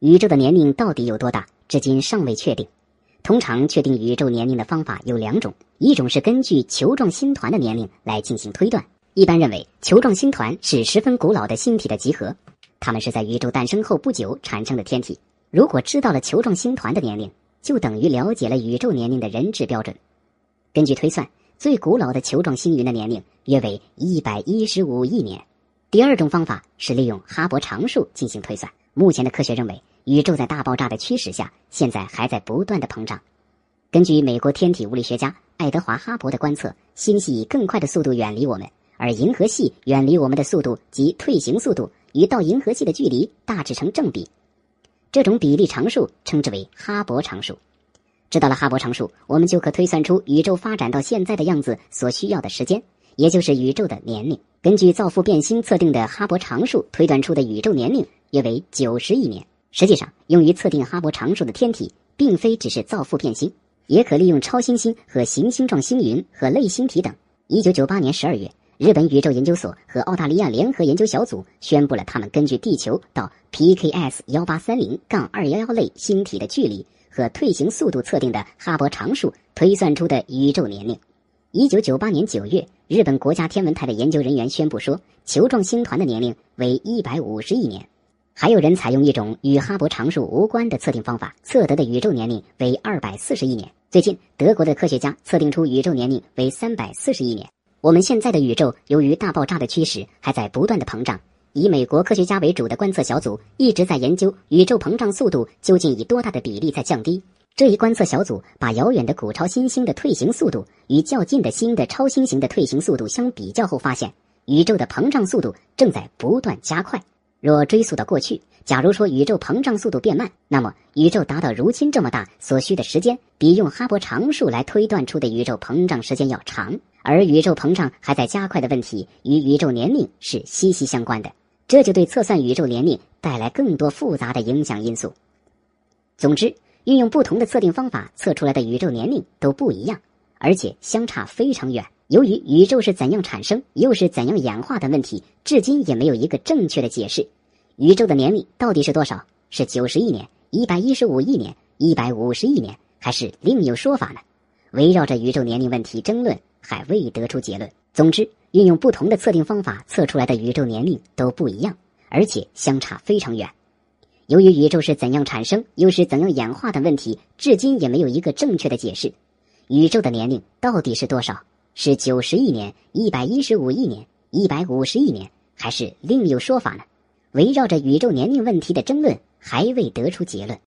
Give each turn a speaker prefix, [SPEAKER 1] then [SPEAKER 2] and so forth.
[SPEAKER 1] 宇宙的年龄到底有多大，至今尚未确定。通常确定宇宙年龄的方法有两种，一种是根据球状星团的年龄来进行推断。一般认为，球状星团是十分古老的星体的集合，它们是在宇宙诞生后不久产生的天体。如果知道了球状星团的年龄，就等于了解了宇宙年龄的人质标准。根据推算，最古老的球状星云的年龄约为一百一十五亿年。第二种方法是利用哈勃常数进行推算。目前的科学认为，宇宙在大爆炸的驱使下，现在还在不断的膨胀。根据美国天体物理学家爱德华·哈勃的观测，星系以更快的速度远离我们，而银河系远离我们的速度及退行速度与到银河系的距离大致成正比。这种比例常数称之为哈勃常数。知道了哈勃常数，我们就可推算出宇宙发展到现在的样子所需要的时间，也就是宇宙的年龄。根据造父变星测定的哈勃常数推断出的宇宙年龄约为九十亿年。实际上，用于测定哈勃常数的天体，并非只是造父变星，也可利用超新星和行星状星云和类星体等。一九九八年十二月，日本宇宙研究所和澳大利亚联合研究小组宣布了他们根据地球到 PKS 幺八三零杠二幺幺类星体的距离和退行速度测定的哈勃常数推算出的宇宙年龄。一九九八年九月。日本国家天文台的研究人员宣布说，球状星团的年龄为一百五十亿年。还有人采用一种与哈勃常数无关的测定方法，测得的宇宙年龄为二百四十亿年。最近，德国的科学家测定出宇宙年龄为三百四十亿年。我们现在的宇宙由于大爆炸的驱使，还在不断的膨胀。以美国科学家为主的观测小组一直在研究宇宙膨胀速度究竟以多大的比例在降低。这一观测小组把遥远的古超新星的退行速度与较近的星的超新星的退行速度相比较后，发现宇宙的膨胀速度正在不断加快。若追溯到过去，假如说宇宙膨胀速度变慢，那么宇宙达到如今这么大所需的时间，比用哈勃常数来推断出的宇宙膨胀时间要长。而宇宙膨胀还在加快的问题与宇宙年龄是息息相关的，这就对测算宇宙年龄带来更多复杂的影响因素。总之。运用不同的测定方法测出来的宇宙年龄都不一样，而且相差非常远。由于宇宙是怎样产生又是怎样演化的问题，至今也没有一个正确的解释。宇宙的年龄到底是多少？是九十亿年、一百一十五亿年、一百五十亿年，还是另有说法呢？围绕着宇宙年龄问题争论，还未得出结论。总之，运用不同的测定方法测出来的宇宙年龄都不一样，而且相差非常远。由于宇宙是怎样产生又是怎样演化的问题，至今也没有一个正确的解释。宇宙的年龄到底是多少？是九十亿年、一百一十五亿年、一百五十亿年，还是另有说法呢？围绕着宇宙年龄问题的争论还未得出结论。